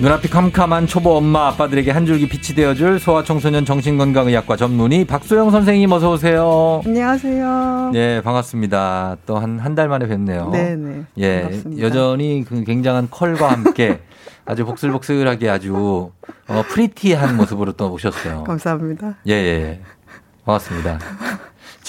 눈앞이 캄캄한 초보 엄마 아빠들에게 한 줄기 빛이 되어줄 소아청소년 정신건강의학과 전문의 박소영 선생님 어서 오세요. 안녕하세요. 예 반갑습니다. 또 한 한 달 만에 뵙네요. 네네. 예 반갑습니다. 여전히 그 굉장한 컬과 함께 아주 복슬복슬하게 아주 어, 프리티한 모습으로 또 오셨어요. 감사합니다. 예, 예. 반갑습니다.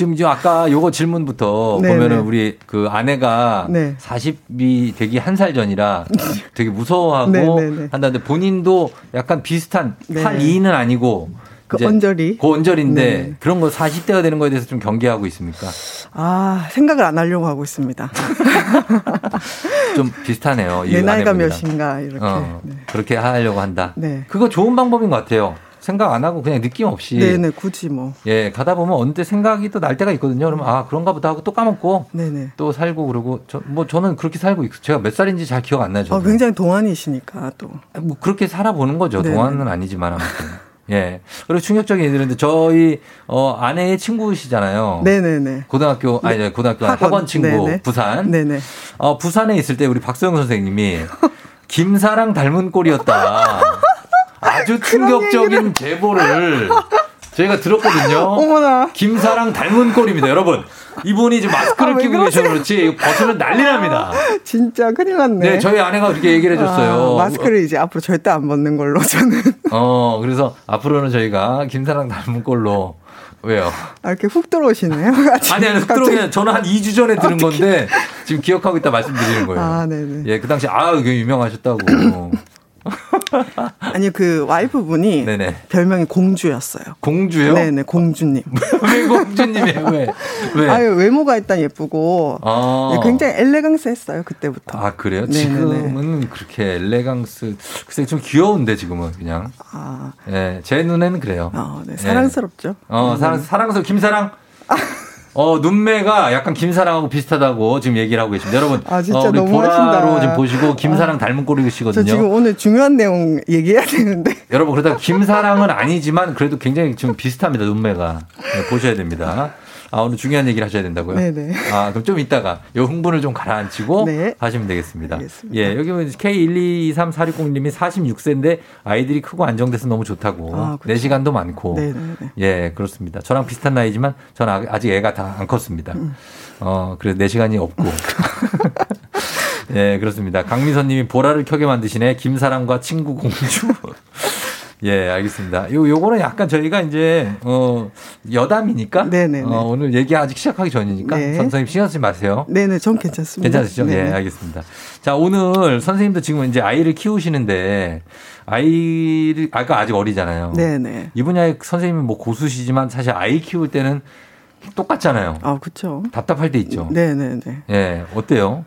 지금 이 아까 요거 질문부터 네네. 보면은 우리 그 아내가 네. 40이 되기 한 살 전이라 되게 무서워하고 네네네. 한다는데 본인도 약간 비슷한 네. 82는 아니고 그 언저리. 그 언저리인데 네. 그런 거 40대가 되는 거에 대해서 좀 경계하고 있습니까? 아, 생각을 안 하려고 하고 있습니다. 좀 비슷하네요. 내 나이가 몇인가 이렇게. 어, 네. 그렇게 하려고 한다. 네. 그거 좋은 방법인 것 같아요. 생각 안 하고 그냥 느낌 없이. 네네, 굳이 뭐. 예, 가다 보면 언제 생각이 또 날 때가 있거든요. 그러면 아, 그런가 보다 하고 또 까먹고. 네네. 또 살고 그러고. 저, 뭐 저는 그렇게 살고 있고 제가 몇 살인지 잘 기억 안 나요. 저 어, 굉장히 동안이시니까 또. 뭐 그렇게 살아보는 거죠. 네네. 동안은 아니지만 아무튼. 예. 그리고 충격적인 얘기인데 저희 어 아내의 친구시잖아요. 네네네. 고등학교 아니 네. 고등학교 학원, 학원 친구 네네. 부산. 네네. 어 부산에 있을 때 우리 박소영 선생님이 김사랑 닮은 꼴이었다. 아주 충격적인 제보를 저희가 들었거든요. 어머나. 김사랑 닮은 꼴입니다, 여러분. 이분이 지금 마스크를 아, 끼고 계셔서 그렇지 벗으면 난리 납니다. 진짜 큰일 났네. 네, 저희 아내가 그렇게 얘기를 해줬어요. 아, 마스크를 이제 앞으로 절대 안 벗는 걸로 저는. 어, 그래서 앞으로는 저희가 김사랑 닮은 꼴로 왜요? 아, 이렇게 훅 들어오시네요. 아니, 아니, 훅 들어오면 저는 한 2주 전에 들은 건데 지금 기억하고 있다 말씀드리는 거예요. 아, 네네. 예, 그 당시 아, 이게 유명하셨다고. 아니 그 와이프분이 네네. 별명이 공주였어요. 공주요? 네네 공주님. 왜 공주님이에요? 왜? 왜? 아유 외모가 일단 예쁘고 아. 네, 굉장히 엘레강스했어요 그때부터. 아 그래요? 네네네. 지금은 그렇게 엘레강스 글쎄 좀 귀여운데 지금은 그냥. 아. 네, 제 눈에는 그래요. 아, 네, 사랑스럽죠. 네. 어 사랑 사랑스럽 김사랑. 어, 눈매가 약간 김사랑하고 비슷하다고 지금 얘기를 하고 계십니다. 여러분, 아, 진짜 어, 우리 보라로 하신다. 지금 보시고 김사랑 아, 닮은 꼴이시거든요. 저 지금 오늘 중요한 내용 얘기해야 되는데. 여러분, 그러다 김사랑은 아니지만 그래도 굉장히 좀 비슷합니다. 눈매가. 네, 보셔야 됩니다. 아, 오늘 중요한 얘기를 하셔야 된다고요? 네네. 아, 그럼 좀 이따가 요 흥분을 좀 가라앉히고 네. 하시면 되겠습니다. 알겠습니다. 예, 여기 K1223460님이 46세인데 아이들이 크고 안정돼서 너무 좋다고. 아, 그렇죠. 4시간도 많고. 네네네. 예, 그렇습니다. 저랑 비슷한 나이지만 저는 아직 애가 다 안 컸습니다. 음. 어, 그래서 4시간이 없고. 예, 그렇습니다. 강미선 님이 보라를 켜게 만드시네. 김사랑과 친구 공주. 예, 알겠습니다. 요, 요거는 약간 저희가 이제, 어, 여담이니까. 네네. 어, 오늘 얘기 아직 시작하기 전이니까. 네. 선생님 신경 쓰지 마세요. 네네, 전 괜찮습니다. 괜찮으시죠? 네네. 예, 알겠습니다. 자, 오늘 선생님도 지금 이제 아이를 키우시는데, 아이를, 아까 아직 어리잖아요. 네네. 이 분야의 선생님은 뭐 고수시지만 사실 아이 키울 때는 똑같잖아요. 아, 그렇죠. 답답할 때 있죠. 네네네. 예, 어때요?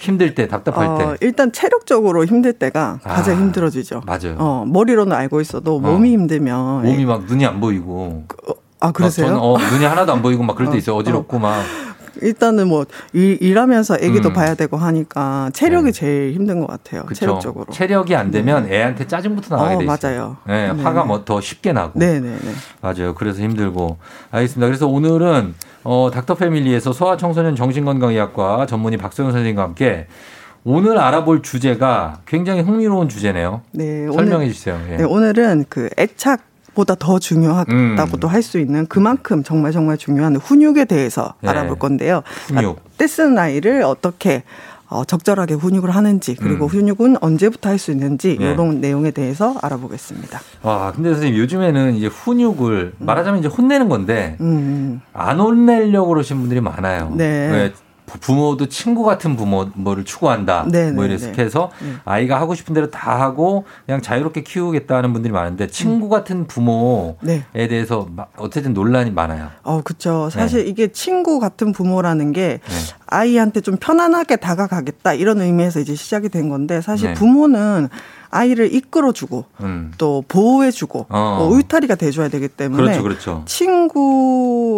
힘들 때, 답답할 어, 때. 일단 체력적으로 힘들 때가 아, 가장 힘들어지죠. 맞아요. 어, 머리로는 알고 있어도 몸이 어, 힘들면. 몸이 막 눈이 안 보이고. 그, 아, 그러세요? 저는 어, 눈이 하나도 안 보이고 막 그럴 때 어, 있어요. 어지럽고 어. 막. 일단은 뭐 일, 일하면서 애기도 음. 봐야 되고 하니까 체력이 네. 제일 힘든 것 같아요. 그쵸. 체력적으로. 체력이 안 되면 네. 애한테 짜증부터 나게 어, 돼 있어요. 맞아요. 네, 네. 화가 뭐 더 쉽게 나고. 네네네. 맞아요. 그래서 힘들고. 알겠습니다. 그래서 오늘은 어, 닥터 패밀리에서 소아청소년 정신건강의학과 전문의 박소영 선생님과 함께 오늘 알아볼 주제가 굉장히 흥미로운 주제네요. 네, 설명해 오늘, 주세요. 예. 네, 오늘은 그 애착 보다 더 중요하다고도 음. 할수 있는 그만큼 정말 정말 중요한 훈육에 대해서 네. 알아볼 건데요. 훈육. 아, 떼쓰는 아이를 어떻게 어, 적절하게 훈육을 하는지 그리고 음. 훈육은 언제부터 할 수 있는지 네. 이런 내용에 대해서 알아보겠습니다. 아 근데 선생님 요즘에는 이제 훈육을 음. 말하자면 이제 혼내는 건데 음. 음. 안 혼내려고 그러신 분들이 많아요. 네. 부모도 친구 같은 부모를 추구한다. 네네, 뭐 이래서 네. 해서 네. 아이가 하고 싶은 대로 다 하고 그냥 자유롭게 키우겠다는 분들이 많은데 친구 음. 같은 부모에 네. 대해서 어쨌든 논란이 많아요. 어, 그렇죠. 사실 네. 이게 친구 같은 부모라는 게 네. 아이한테 좀 편안하게 다가가겠다 이런 의미에서 이제 시작이 된 건데 사실 네. 부모는 아이를 이끌어주고 음. 또 보호해주고 어. 뭐 울타리가 돼줘야 되기 때문에 그렇죠, 그렇죠. 친구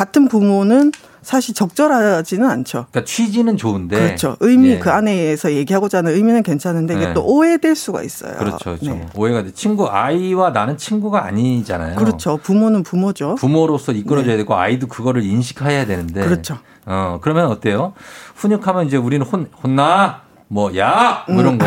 같은 부모는 사실 적절하지는 않죠. 그러니까 취지는 좋은데 그렇죠. 의미 예. 그 안에서 얘기하고자 하는 의미는 괜찮은데 이게 네. 또 오해될 수가 있어요. 그렇죠. 그렇죠. 네. 오해가 돼. 친구 아이와 나는 친구가 아니잖아요. 그렇죠. 부모는 부모죠. 부모로서 이끌어줘야 네. 되고 아이도 그거를 인식해야 되는데. 그렇죠. 어 그러면 어때요? 훈육하면 이제 우리는 혼 혼나 뭐, 야! 뭐 이런 거,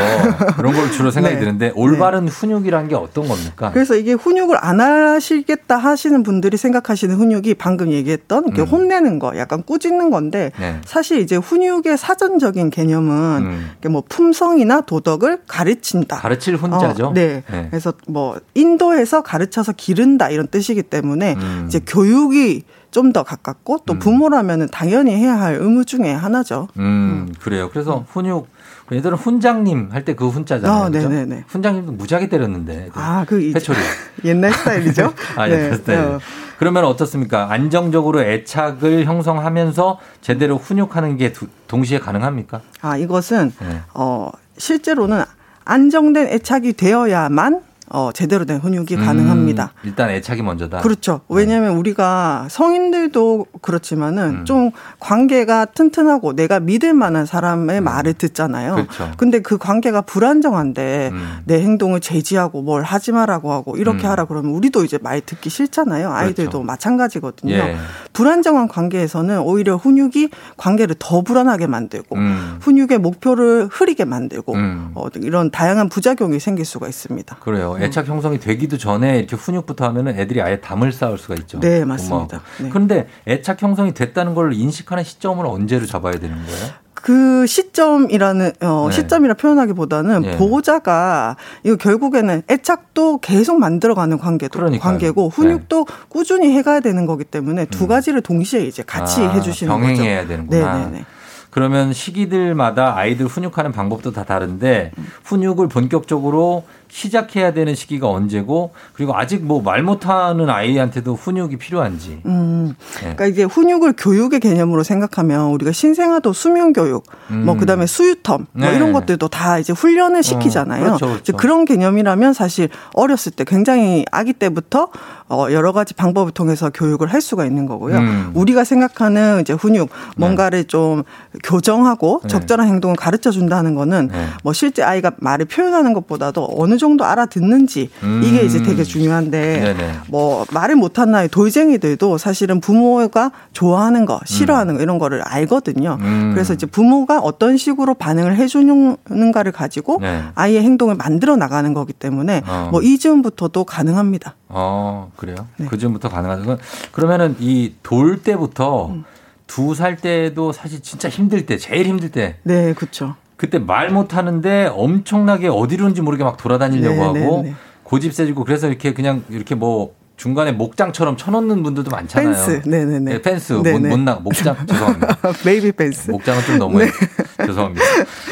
그런 걸 주로 생각이 네. 드는데, 올바른 네. 훈육이란 게 어떤 겁니까? 그래서 이게 훈육을 안 하시겠다 하시는 분들이 생각하시는 훈육이 방금 얘기했던 음. 혼내는 거, 약간 꾸짖는 건데, 네. 사실 이제 훈육의 사전적인 개념은 음. 뭐 품성이나 도덕을 가르친다. 가르칠 훈자죠? 어, 네. 네. 그래서 뭐, 인도에서 가르쳐서 기른다 이런 뜻이기 때문에, 음. 이제 교육이 좀더 가깝고 또 음. 부모라면 은 당연히 해야 할 의무 중에 하나죠. 음, 음. 그래요. 그래서 훈육 얘들은 훈장님 할 때 그 훈자잖아요. 어, 네네네. 훈장님도 무지하게 때렸는데. 아, 그 회초리. 옛날 스타일이죠. 아, 네. 옛날 스타일. 어. 그러면 어떻습니까? 안정적으로 애착을 형성하면서 제대로 훈육하는 게 동시에 가능합니까? 아, 이것은 네. 어 실제로는 안정된 애착이 되어야만 어, 제대로 된 훈육이 음, 가능합니다. 일단 애착이 먼저다. 그렇죠. 왜냐하면 네. 우리가 성인들도 그렇지만은 음. 좀 관계가 튼튼하고 내가 믿을 만한 사람의 음. 말을 듣잖아요. 그렇죠. 근데 그 관계가 불안정한데 음. 내 행동을 제지하고 뭘 하지 마라고 하고 이렇게 음. 하라 그러면 우리도 이제 말 듣기 싫잖아요. 아이들도 그렇죠. 마찬가지거든요. 예. 불안정한 관계에서는 오히려 훈육이 관계를 더 불안하게 만들고 음. 훈육의 목표를 흐리게 만들고 어, 이런 다양한 부작용이 생길 수가 있습니다. 그래요. 음. 애착 형성이 되기도 전에 이렇게 훈육부터 하면은 애들이 아예 담을 쌓을 수가 있죠. 네, 맞습니다. 네. 그런데 애착 형성이 됐다는 걸 인식하는 시점을 언제로 잡아야 되는 거예요? 그 시점이라는 어 네. 시점이라 표현하기보다는 네. 보호자가 이거 결국에는 애착도 계속 만들어가는 관계도 그러니까요. 관계고 훈육도 네. 꾸준히 해가야 되는 거기 때문에 두 음. 가지를 동시에 이제 같이 아, 해주시는 병행해야 거죠. 병행해야 되는구나. 네네네. 그러면 시기들마다 아이들 훈육하는 방법도 다 다른데 음. 훈육을 본격적으로 시작해야 되는 시기가 언제고 그리고 아직 뭐 말 못하는 아이한테도 훈육이 필요한지. 음. 네. 그러니까 이제 훈육을 교육의 개념으로 생각하면 우리가 신생아도 수면 교육, 뭐 음. 뭐 그다음에 수유텀 뭐 네. 이런 것들도 다 이제 훈련을 어, 시키잖아요. 어, 그렇죠, 그렇죠. 그런 개념이라면 사실 어렸을 때 굉장히 아기 때부터 어 여러 가지 방법을 통해서 교육을 할 수가 있는 거고요. 음. 우리가 생각하는 이제 훈육 뭔가를 네. 좀 교정하고 네. 적절한 행동을 가르쳐 준다는 거는 네. 뭐 실제 아이가 말을 표현하는 것보다도 어느 정도 알아듣는지 음. 이게 이제 되게 중요한데 네네. 뭐 말을 못한 나이 돌쟁이들도 사실은 부모가 좋아하는 거 싫어하는 음. 거 이런 거를 알거든요. 음. 그래서 이제 부모가 어떤 식으로 반응을 해주는가를 가지고 네. 아이의 행동을 만들어 나가는 거기 때문에 어. 뭐 이 즈음부터도 가능합니다. 어 그래요? 네. 그 즈음부터 가능하다. 그러면은 이 돌 때부터 음. 두살 때도 사실 진짜 힘들 때, 제일 힘들 때. 네, 그렇죠. 그때 말 못하는데 엄청나게 어디로인지 모르게 막 돌아다니려고 네, 하고 네, 네. 고집 세지고 그래서 이렇게 그냥 이렇게 뭐 중간에 목장처럼 쳐놓는 분들도 많잖아요. 펜스, 네네네. 네, 펜스, 못, 못 나, 목장, 죄송합니다. 베이비 펜스. 목장은 좀 너무해. 네. 죄송합니다.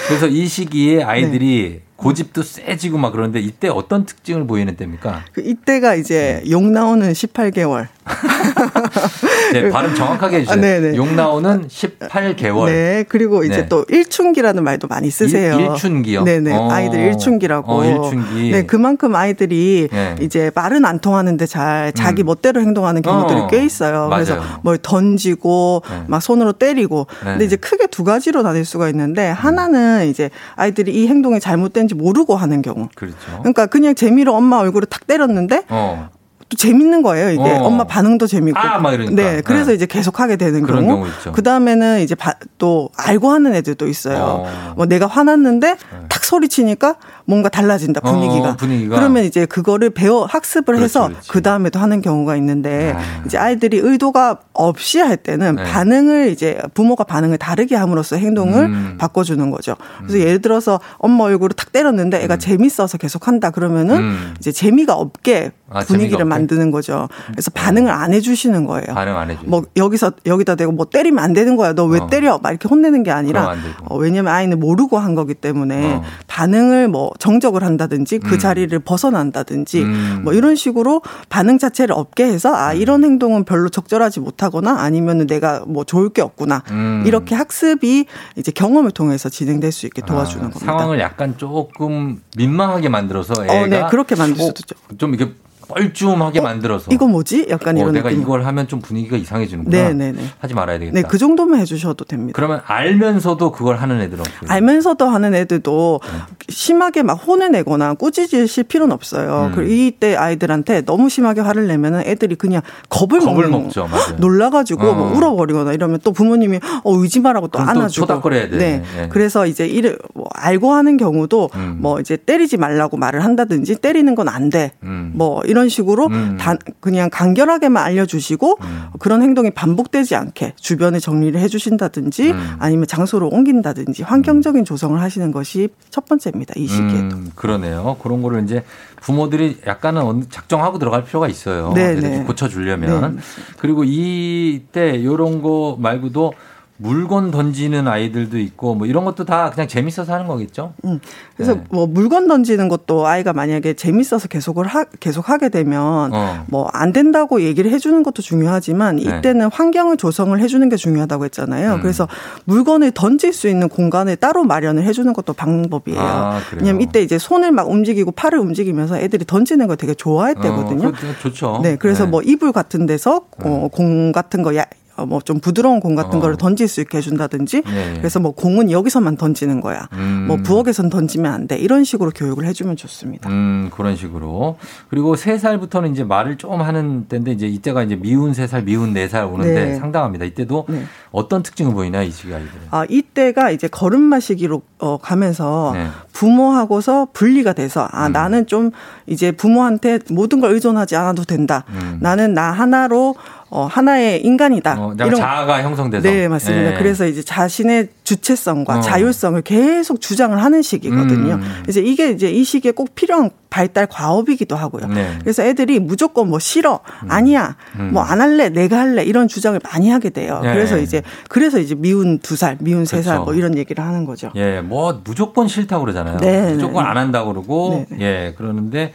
그래서 이 시기에 아이들이 네. 고집도 세지고 막 그러는데 이때 어떤 특징을 보이는 때입니까? 그 이때가 이제 네. 욕 나오는 18개월. 네, 발음 정확하게 해주세요. 아, 네네. 욕 나오는 18개월. 네, 그리고 이제 네. 또 일춘기라는 말도 많이 쓰세요. 일, 춘기요 네네. 어. 아이들 일춘기라고. 어, 일춘기. 네, 그만큼 아이들이 네. 이제 말은 안 통하는데 잘 자기 음. 멋대로 행동하는 경우들이 어. 꽤 있어요. 맞아요. 그래서 뭘 던지고 네. 막 손으로 때리고. 네. 근데 이제 크게 두 가지로 나뉠 수가 있는데 하나는 이제 아이들이 이 행동이 잘못된 뭔지 모르고 하는 경우. 그렇죠. 그러니까 그냥 재미로 엄마 얼굴을 탁 때렸는데 어. 또 재밌는 거예요. 이게 어. 엄마 반응도 재밌고. 아. 네. 그래서 네. 이제 계속 하게 되는 그런 경우. 그 다음에는 이제 바, 또 알고 하는 애들도 있어요. 어. 뭐 내가 화났는데 네. 탁 소리 치니까 뭔가 달라진다 분위기가. 어, 분위기가. 그러면 이제 그거를 배워 학습을 그렇지, 해서. 그 다음에도 하는 경우가 있는데 아. 이제 아이들이 의도가 없이 할 때는 네. 반응을 이제 부모가 반응을 다르게 함으로써 행동을 음. 바꿔주는 거죠. 그래서 음. 예를 들어서 엄마 얼굴을 탁 때렸는데 애가 음. 재밌어서 계속 한다 그러면은 음. 이제 재미가 없게 아, 분위기를 만드는 거죠. 그래서 네. 반응을 안 해주시는 거예요. 반응 안 해주. 뭐 여기서 여기다 대고 뭐 때리면 안 되는 거야. 너왜 어. 때려? 막 이렇게 혼내는 게 아니라 어, 왜냐면 아이는 모르고 한 거기 때문에 어. 반응을 뭐 정적을 한다든지 그 음. 자리를 벗어난다든지 음. 뭐 이런 식으로 반응 자체를 없게 해서 아 음. 이런 행동은 별로 적절하지 못하거나 아니면은 내가 뭐 좋을 게 없구나 음. 이렇게 학습이 이제 경험을 통해서 진행될 수 있게 도와주는 아, 겁니다. 상황을 약간 조금 민망하게 만들어서 애가 어, 네, 그렇게 만들 수도 있죠. 좀 이렇게 뻘쭘하게 어, 만들어서 이거 뭐지? 약간 어, 이런 내가 느낌. 이걸 하면 좀 분위기가 이상해지는구나. 네네네. 하지 말아야 되겠다. 네, 그 정도만 해주셔도 됩니다. 그러면 알면서도 그걸 하는 애들은 없고요. 알면서도 하는 애들도 네. 심하게 막 혼을 내거나 꾸짖으실 필요는 없어요. 음. 그리고 이때 아이들한테 너무 심하게 화를 내면은 애들이 그냥 겁을, 겁을 먹죠. 맞아요. 놀라가지고 어. 뭐 울어버리거나 이러면 또 부모님이 어 의지 마라고 또 안아주고. 초닥거려야 돼. 네. 네. 그래서 이제 이를 뭐 알고 하는 경우도 음. 뭐 이제 때리지 말라고 말을 한다든지 때리는 건 안 돼. 음. 뭐 이런 식으로 음. 단 그냥 간결하게만 알려주시고 음. 그런 행동이 반복되지 않게 주변에 정리를 해주신다든지 음. 아니면 장소를 옮긴다든지 환경적인 조성을 하시는 것이 첫 번째입니다. 이 시기에도. 음, 그러네요. 그런 거를 이제 부모들이 약간은 작정하고 들어갈 필요가 있어요. 네, 네. 고쳐주려면. 네. 그리고 이때 이런 거 말고도 물건 던지는 아이들도 있고 뭐 이런 것도 다 그냥 재밌어서 하는 거겠죠. 음. 그래서 네. 뭐 물건 던지는 것도 아이가 만약에 재밌어서 계속을 하, 계속 하게 되면 어. 뭐안 된다고 얘기를 해주는 것도 중요하지만 네. 이때는 네. 환경을 조성을 해주는 게 중요하다고 했잖아요. 음. 그래서 물건을 던질 수 있는 공간을 따로 마련을 해주는 것도 방법이에요. 아, 왜냐면 이때 이제 손을 막 움직이고 팔을 움직이면서 애들이 던지는 걸 되게 좋아했대거든요. 어, 좋죠. 네, 그래서 네. 뭐 이불 같은 데서 어, 공 같은 거 야, 어, 뭐 좀 부드러운 공 같은 어. 거를 던질 수 있게 해준다든지 네. 그래서 뭐 공은 여기서만 던지는 거야. 음. 뭐 부엌에선 던지면 안 돼. 이런 식으로 교육을 해주면 좋습니다. 음 그런 식으로 그리고 세 살부터는 이제 말을 좀 하는 때인데 이제 이때가 이제 미운 세 살, 미운 네 살 오는데 네. 상당합니다. 이때도 네. 어떤 특징을 보이나 이 시기 아이들? 아 이때가 이제 걸음 마 시기로 어, 가면서 네. 부모하고서 분리가 돼서 아 음. 나는 좀 이제 부모한테 모든 걸 의존하지 않아도 된다. 음. 나는 나 하나로 어, 하나의 인간이다. 어, 이런 자아가 형성돼서. 네, 맞습니다. 네. 그래서 이제 자신의 주체성과 어. 자율성을 계속 주장을 하는 시기거든요. 음. 이제 이게 이제 이 시기에 꼭 필요한 발달 과업이기도 하고요. 네. 그래서 애들이 무조건 뭐 싫어, 음. 아니야, 음. 뭐안 할래, 내가 할래 이런 주장을 많이 하게 돼요. 네. 그래서 이제 그래서 이제 미운 두 살, 미운 세 살뭐 그렇죠. 이런 얘기를 하는 거죠. 예, 뭐 무조건 싫다고 그러잖아요. 네, 무조건 네. 안 한다고 그러고 네, 예, 그러는데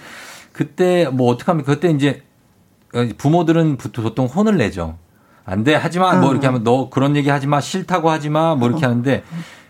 그때 뭐 어떻게 하면 그때 이제 부모들은 보통 혼을 내죠. 안 돼, 하지 마. 뭐 이렇게 하면 너 그런 얘기 하지 마. 싫다고 하지 마. 뭐 이렇게 하는데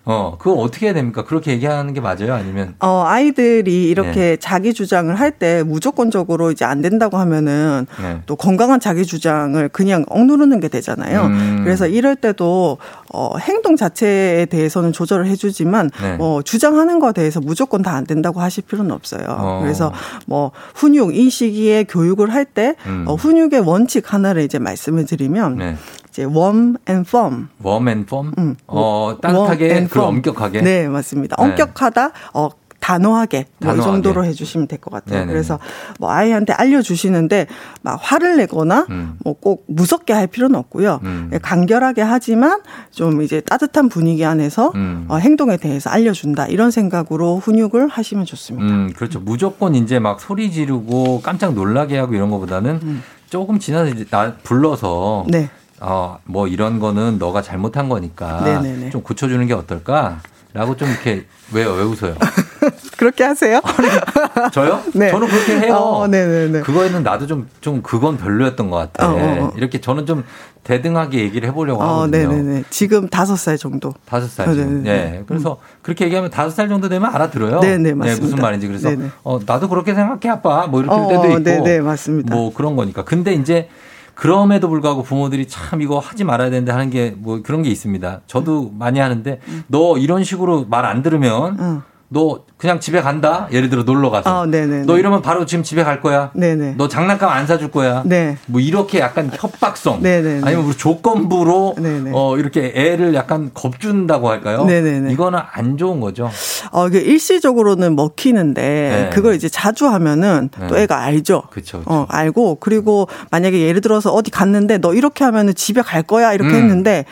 어, 그거 어떻게 해야 됩니까? 그렇게 얘기하는 게 맞아요? 아니면? 어, 아이들이 이렇게 네. 자기 주장을 할 때 무조건적으로 이제 안 된다고 하면은 네. 또 건강한 자기 주장을 그냥 억누르는 게 되잖아요. 음. 그래서 이럴 때도 어, 행동 자체에 대해서는 조절을 해주지만 네. 뭐 주장하는 거에 대해서 무조건 다 안 된다고 하실 필요는 없어요. 어. 그래서 뭐 훈육 이 시기에 교육을 할때 음. 어, 훈육의 원칙 하나를 이제 말씀을 드리면 네. 이제 warm and firm. warm and firm. 음. 어, 따뜻하게 그리고 엄격하게. 네, 맞습니다. 네. 엄격하다. 어 단호하게 뭐이 정도로 해주시면 될 것 같아요. 네네. 그래서 뭐 아이한테 알려주시는데 막 화를 내거나 음. 뭐꼭 무섭게 할 필요는 없고요. 음. 예, 간결하게 하지만 좀 이제 따뜻한 분위기 안에서 음. 어, 행동에 대해서 알려준다 이런 생각으로 훈육을 하시면 좋습니다. 음, 그렇죠. 무조건 이제 막 소리 지르고 깜짝 놀라게 하고 이런 것보다는 음. 조금 지나서 이제 나 불러서 네. 어, 뭐 이런 거는 너가 잘못한 거니까 네네네. 좀 고쳐주는 게 어떨까? 라고 좀 이렇게 왜요? 왜 웃어요? 그렇게 하세요? 아니, 저요? 네. 저는 그렇게 해요. 어, 네네네. 그거에는 나도 좀, 좀 그건 별로였던 것 같아. 어, 어, 어. 이렇게 저는 좀 대등하게 얘기를 해보려고 어, 하거든요. 네네네. 지금 다섯 살 정도. 다섯 살 정도. 네. 그래서 음. 그렇게 얘기하면 다섯 살 정도 되면 알아들어요. 네네, 맞습니다. 네, 무슨 말인지. 그래서 네네. 어, 나도 그렇게 생각해, 아빠. 뭐 이렇게 될 때도 있고. 네네, 맞습니다. 뭐 그런 거니까. 근데 이제 그럼에도 불구하고 부모들이 참 이거 하지 말아야 되는데 하는 게 뭐 그런 게 있습니다. 저도 많이 하는데 너 이런 식으로 말 안 들으면 너 그냥 집에 간다. 예를 들어 놀러 가서. 어, 너 이러면 바로 지금 집에 갈 거야. 네네. 너 장난감 안 사줄 거야. 네. 뭐 이렇게 약간 협박성. 네네. 아니면 우리 조건부로 네네. 어 이렇게 애를 약간 겁준다고 할까요? 네네. 이거는 안 좋은 거죠. 어 이게 일시적으로는 먹히는데 네. 그걸 이제 자주 하면은 네. 또 애가 알죠. 그렇죠. 어 알고 그리고 만약에 예를 들어서 어디 갔는데 너 이렇게 하면은 집에 갈 거야 이렇게 음. 했는데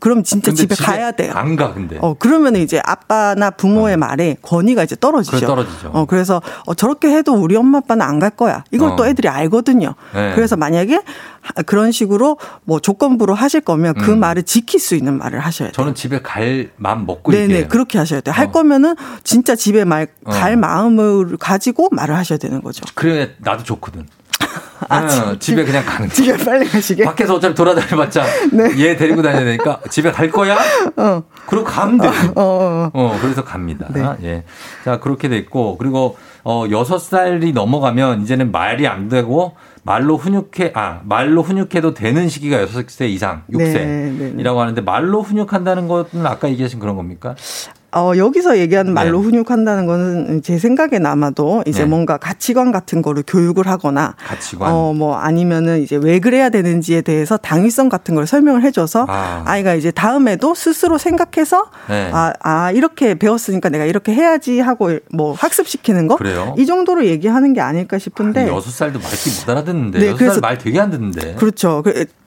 그럼 진짜 집에, 집에, 가야 돼요. 안 가 근데. 어 그러면은 이제 아빠나 부모의 어. 말에 권위가 이제 떨어지죠. 떨어지죠. 어, 그래서 어, 저렇게 해도 우리 엄마 아빠는 안 갈 거야. 이걸 어. 또 애들이 알거든요. 네. 그래서 만약에 그런 식으로 뭐 조건부로 하실 거면 그 음. 말을 지킬 수 있는 말을 하셔야 돼요. 저는 집에 갈 마음 먹고 네네 얘기해요. 그렇게 하셔야 돼요. 어. 할 거면은 진짜 집에 말갈 어. 마음을 가지고 말을 하셔야 되는 거죠. 그래 나도 좋거든. 아, 응, 집 에 그냥 가는 집에 빨리 가시게. 밖에서 어차피 돌아다녀봤자 네. 얘 데리고 다녀야 되니까 집에 갈 거야? 어. 그리고 가면 돼. 어, 어, 어. 어, 그래서 갑니다. 네. 예. 자, 그렇게 돼 있고 그리고 어, 6살이 넘어가면 이제는 말이 안 되고 말로 훈육해, 아, 말로 훈육해도 되는 시기가 6세 이상, 6세이라고 네, 네, 하는데 말로 훈육한다는 것은 아까 얘기하신 그런 겁니까? 어, 여기서 얘기하는 말로 네. 훈육한다는 거는 제 생각엔 아마도 이제 네. 뭔가 가치관 같은 거를 교육을 하거나 가치관 어, 뭐 아니면은 이제 왜 그래야 되는지에 대해서 당위성 같은 걸 설명을 해줘서 아. 이가 이제 다음에도 스스로 생각해서 네. 아, 아, 이렇게 배웠으니까 내가 이렇게 해야지 하고 뭐 학습시키는 거? 그래요? 이 정도로 얘기하는 게 아닐까 싶은데. 여섯 살도 말귀 못 알아듣는데. 네, 그래서 말 되게 안 듣는데. 그렇죠.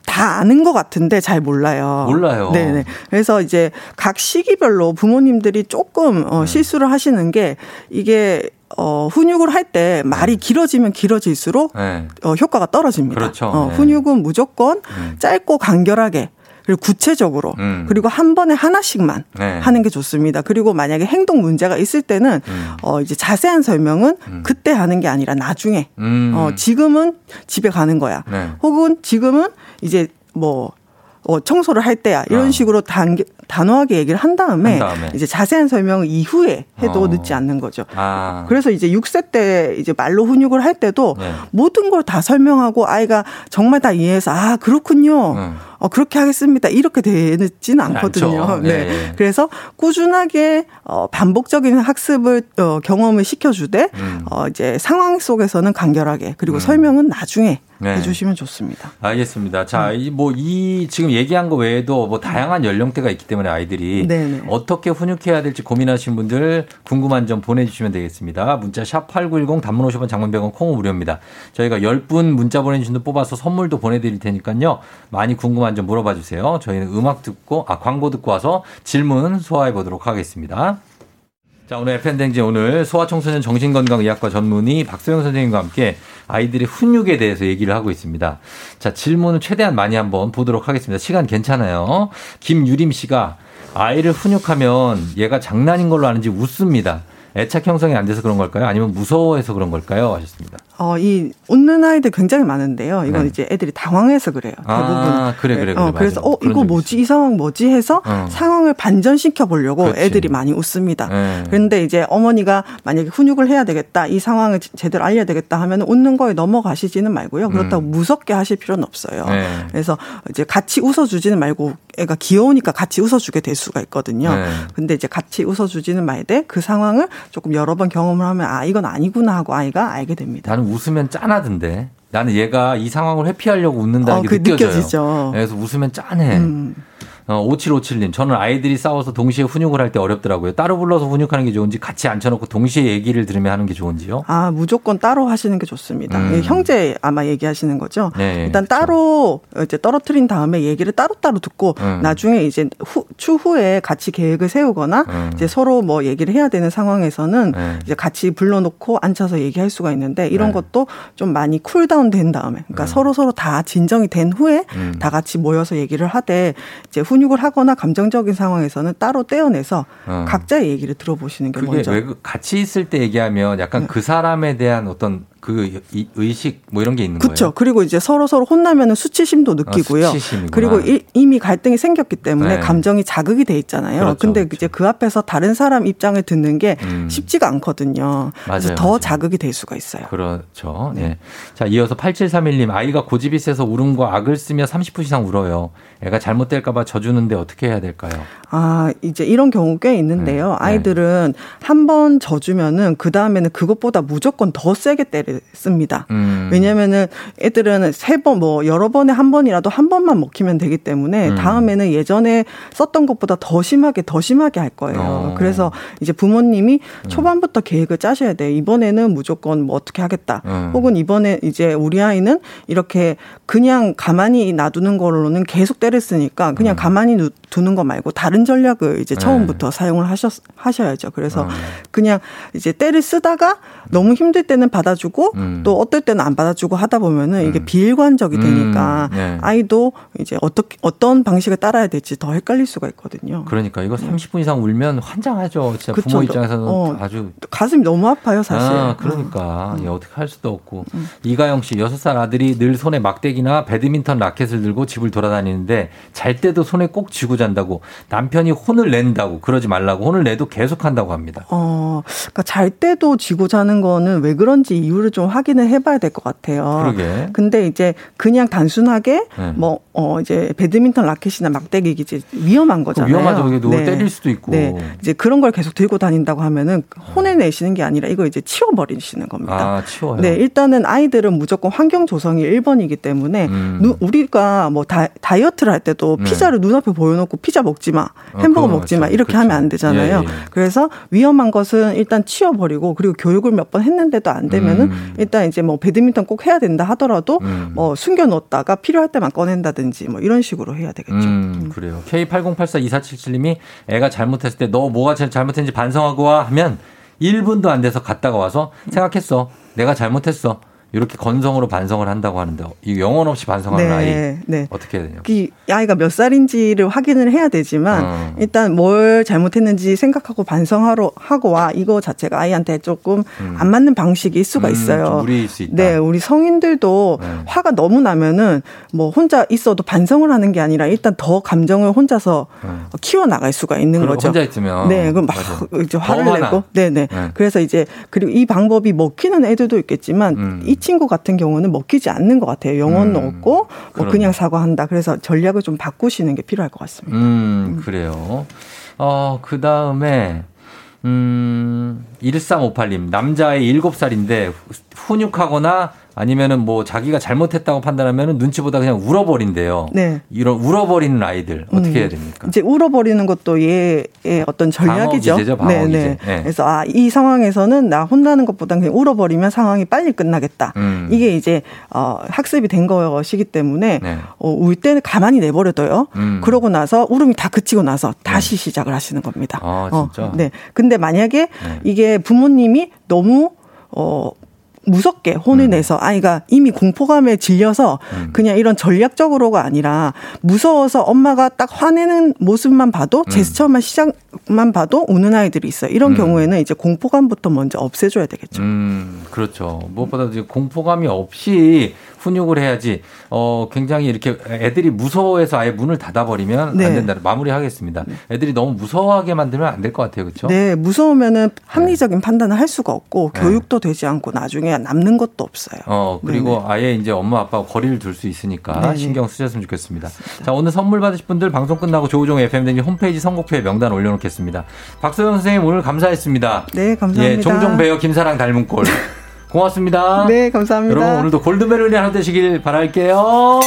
그, 다 아는 것 같은데 잘 몰라요. 몰라요. 네네. 그래서 이제 각 시기별로 부모님들이 조금 어, 네. 실수를 하시는 게 이게 어, 훈육을 할 때 말이 네. 길어지면 길어질수록 네. 어, 효과가 떨어집니다. 그렇죠. 어, 네. 훈육은 무조건 음. 짧고 간결하게 그리고 구체적으로 음. 그리고 한 번에 하나씩만 네. 하는 게 좋습니다. 그리고 만약에 행동 문제가 있을 때는 음. 어 이제 자세한 설명은 음. 그때 하는 게 아니라 나중에 음. 어 지금은 집에 가는 거야. 네. 혹은 지금은 이제 뭐 어, 청소를 할 때야 이런 어. 식으로 단, 단호하게 얘기를 한 다음에, 한 다음에. 이제 자세한 설명을 이후에 해도 어. 늦지 않는 거죠. 아. 그래서 이제 6세 때 이제 말로 훈육을 할 때도 네. 모든 걸 다 설명하고 아이가 정말 다 이해해서 아 그렇군요. 음. 어, 그렇게 하겠습니다. 이렇게 되지는 않거든요. 네. 네. 그래서 꾸준하게 어, 반복적인 학습을 어, 경험을 시켜주되 음. 어, 이제 상황 속에서는 간결하게 그리고 음. 설명은 나중에 네. 해주시면 좋습니다. 알겠습니다. 자, 음. 이뭐이 뭐 지금 얘기한 거 외에도 뭐 다양한 연령대가 있기 때문에 아이들이 네네. 네. 어떻게 훈육해야 될지 고민하신 분들 궁금한 점 보내주시면 되겠습니다. 문자 샵 #8910 단문 50원, 장문 100원, 콩은 무료입니다. 저희가 10분 문자 보내주신 분 뽑아서 선물도 보내드릴 테니까요. 많이 궁금한 좀 물어봐 주세요. 저희는 음악 듣고, 아, 광고 듣고 와서 질문 소화해 보도록 하겠습니다. 자, 오늘 FN댕지 오늘 소아청소년 정신건강의학과 전문의 박소영 선생님과 함께 아이들의 훈육에 대해서 얘기를 하고 있습니다. 자, 질문을 최대한 많이 한번 보도록 하겠습니다. 시간 괜찮아요. 김유림 씨가 아이를 훈육하면 얘가 장난인 걸로 아는지 웃습니다. 애착 형성이 안 돼서 그런 걸까요? 아니면 무서워해서 그런 걸까요? 하셨습니다. 어, 이 웃는 아이들 굉장히 많은데요. 이건 네. 이제 애들이 당황해서 그래요. 아, 대부분. 아, 그래 그래. 그래 어, 그래서 어 이거 뭐지 이 상황 뭐지 해서 어. 상황을 반전시켜 보려고 그렇지. 애들이 많이 웃습니다. 네. 그런데 이제 어머니가 만약에 훈육을 해야 되겠다, 이 상황을 제대로 알려야 되겠다 하면 웃는 거에 넘어가시지는 말고요. 그렇다고 음. 무섭게 하실 필요는 없어요. 네. 그래서 이제 같이 웃어주지는 말고 애가 귀여우니까 같이 웃어주게 될 수가 있거든요. 네. 근데 이제 같이 웃어주지는 말되 그 상황을 조금 여러 번 경험을 하면 아 이건 아니구나 하고 아이가 알게 됩니다. 나는 웃으면 짠하던데. 나는 얘가 이 상황을 회피하려고 웃는다는 어, 게 그 느껴져요. 느껴지죠. 그래서 웃으면 짠해. 음. 어, 5757님, 저는 아이들이 싸워서 동시에 훈육을 할 때 어렵더라고요. 따로 불러서 훈육하는 게 좋은지 같이 앉혀놓고 동시에 얘기를 들으면 하는 게 좋은지요? 아, 무조건 따로 하시는 게 좋습니다. 음. 형제 아마 얘기하시는 거죠? 네, 일단 그렇죠. 따로 이제 떨어뜨린 다음에 얘기를 따로따로 듣고 음. 나중에 이제 후, 추후에 같이 계획을 세우거나 음. 이제 서로 뭐 얘기를 해야 되는 상황에서는 네. 이제 같이 불러놓고 앉혀서 얘기할 수가 있는데 이런 네. 것도 좀 많이 cool down 된 다음에 그러니까 음. 서로 서로 다 진정이 된 후에 음. 다 같이 모여서 얘기를 하되 이제 훈육을 하거나 감정적인 상황에서는 따로 떼어내서 어. 각자의 얘기를 들어보시는 게 먼저. 왜그 같이 있을 때 얘기하면 약간 네. 그 사람에 대한 어떤 그 의식 뭐 이런 게 있는 그쵸. 거예요. 그렇죠. 그리고 이제 서로 서로 혼나면은 수치심도 아, 느끼고요. 아, 그리고 이 미 갈등이 생겼기 때문에 네. 감정이 자극이 돼 있잖아요. 그렇죠. 근데 그렇죠. 이제 그 앞에서 다른 사람 입장을 듣는 게 음. 쉽지가 않거든요. 맞아요, 그래서 더 맞아요. 자극이 될 수가 있어요. 그렇죠. 네. 네. 자, 이어서 8731님 아이가 고집이 세서 울음과 악을 쓰며 30분 이상 울어요. 애가 잘못될까 봐 져주는데 어떻게 해야 될까요? 아, 이제 이런 경우 꽤 있는데요. 네. 아이들은 한 번 져주면은 그 다음에는 그것보다 무조건 더 세게 때렸 습니다. 음. 왜냐면은 애들은 세 번, 뭐 여러 번에 한 번이라도 한 번만 먹히면 되기 때문에 음. 다음에는 예전에 썼던 것보다 더 심하게 더 심하게 할 거예요. 어. 그래서 이제 부모님이 음. 초반부터 계획을 짜셔야 돼요. 이번에는 무조건 뭐 어떻게 하겠다. 음. 혹은 이번에 이제 우리 아이는 이렇게 그냥 가만히 놔두는 걸로는 계속 때렸으니까 그냥 음. 가만히 두는 거 말고 다른 전략을 이제 처음부터 네. 사용을 하셨 하셔야죠. 그래서 어. 그냥 이제 때를 쓰다가 너무 힘들 때는 받아주고 받아주고 음. 또 어떨 때는 안 받아주고 하다 보면은 이게 음. 비일관적이 되니까 음. 네. 아이도 이제 어떻게 어떤 방식을 따라야 될지 더 헷갈릴 수가 있거든요. 그러니까 이거 30분 이상 울면 환장하죠. 진짜 그쵸. 부모 입장에서는 어, 아주 가슴이 너무 아파요, 사실. 아, 그러니까 음. 예, 어떻게 할 수도 없고 음. 이가영 씨 6살 아들이 늘 손에 막대기나 배드민턴 라켓을 들고 집을 돌아다니는데 잘 때도 손에 꼭 쥐고 잔다고 남편이 혼을 낸다고 그러지 말라고 혼을 내도 계속 한다고 합니다. 어, 그러니까 잘 때도 쥐고 자는 거는 왜 그런지 이유를 좀 확인을 해봐야 될 것 같아요. 그러게. 근데 이제 그냥 단순하게 네. 뭐, 어, 이제 배드민턴 라켓이나 막대기 이제 위험한 거잖아요. 위험하죠. 이게 네. 때릴 수도 있고. 네. 이제 그런 걸 계속 들고 다닌다고 하면은 혼을 내시는 게 아니라 이거 이제 치워버리시는 겁니다. 아, 치워요? 네. 일단은 아이들은 무조건 환경 조성이 1번이기 때문에 음. 우리가 뭐 다, 다이어트를 할 때도 네. 피자를 눈앞에 보여놓고 피자 먹지 마, 어, 햄버거 어, 먹지 마 이렇게 그렇죠. 하면 안 되잖아요. 예, 예. 그래서 위험한 것은 일단 치워버리고 그리고 교육을 몇 번 했는데도 안 되면은 음. 일단 이제 뭐 배드민턴 꼭 해야 된다 하더라도 음. 뭐 숨겨놓다가 필요할 때만 꺼낸다든지 뭐 이런 식으로 해야 되겠죠. 음, 음. 그래요. K80842477님이 애가 잘못했을 때 너 뭐가 잘못했는지 반성하고 와 하면 1분도 안 돼서 갔다가 와서 생각했어. 내가 잘못했어. 이렇게 건성으로 반성을 한다고 하는데 이 영혼 없이 반성하는 네, 아이 네. 어떻게 해야 되냐? 이 아이가 몇 살인지를 확인을 해야 되지만 어. 일단 뭘 잘못했는지 생각하고 반성하러 하고 와 이거 자체가 아이한테 조금 음. 안 맞는 방식일 수가 음, 있어요. 무리일 수 있다. 네, 우리 성인들도 네. 화가 너무 나면은 뭐 혼자 있어도 반성을 하는 게 아니라 일단 더 감정을 혼자서 음. 키워 나갈 수가 있는 거죠. 혼자 있으면 네, 그럼 막 이제 화를 내고, 네네. 네. 그래서 이제 그리고 이 방법이 먹히는 애들도 있겠지만 음. 이 친구 같은 경우는 먹히지 않는 것 같아요. 영혼은 음, 없고 뭐 그냥 사과한다. 그래서 전략을 좀 바꾸시는 게 필요할 것 같습니다. 음, 음. 그래요. 어, 그 다음에 음, 1358님, 남자의 7살인데 훈육하거나 아니면은 뭐 자기가 잘못했다고 판단하면은 눈치보다 그냥 울어버린대요. 네. 이런 울어버리는 아이들 어떻게 음. 해야 됩니까? 이제 울어버리는 것도 얘의 어떤 전략이죠. 방어 기제죠, 방어 네, 네. 네. 그래서 아, 이 상황에서는 나 혼나는 것보다 그냥 울어버리면 상황이 빨리 끝나겠다. 음. 이게 이제 어, 학습이 된 것이기 때문에 네. 어, 울 때는 가만히 내버려둬요. 음. 그러고 나서 울음이 다 그치고 나서 다시 네. 시작을 하시는 겁니다. 아, 진짜? 어, 네. 근데 만약에 네. 이게 부모님이 너무 어 무섭게 혼을 음. 내서 아이가 이미 공포감에 질려서 음. 그냥 이런 전략적으로가 아니라 무서워서 엄마가 딱 화내는 모습만 봐도 음. 제스처만 시작만 봐도 우는 아이들이 있어요. 이런 음. 경우에는 이제 공포감부터 먼저 없애줘야 되겠죠. 음, 그렇죠. 무엇보다 이제 공포감이 없이 훈육을 해야지 어 굉장히 이렇게 애들이 무서워해서 아예 문을 닫아버리면 네. 안 된다. 마무리하겠습니다. 네. 애들이 너무 무서워하게 만들면 안 될 것 같아요, 그렇죠? 네, 무서우면은 합리적인 네. 판단을 할 수가 없고 네. 교육도 되지 않고 나중에 남는 것도 없어요. 어 그리고 네네. 아예 이제 엄마 아빠가 거리를 둘 수 있으니까 네네. 신경 쓰셨으면 좋겠습니다. 맞습니다. 자 오늘 선물 받으실 분들 방송 끝나고 조우종 FM 댕지 홈페이지 선곡표에 명단 올려놓겠습니다. 박소영 선생님 오늘 감사했습니다. 네, 감사합니다. 예, 종종 배어 김사랑 닮은 꼴. 고맙습니다. 네, 감사합니다. 여러분 오늘도 골드메론이 하나 되시길 바랄게요.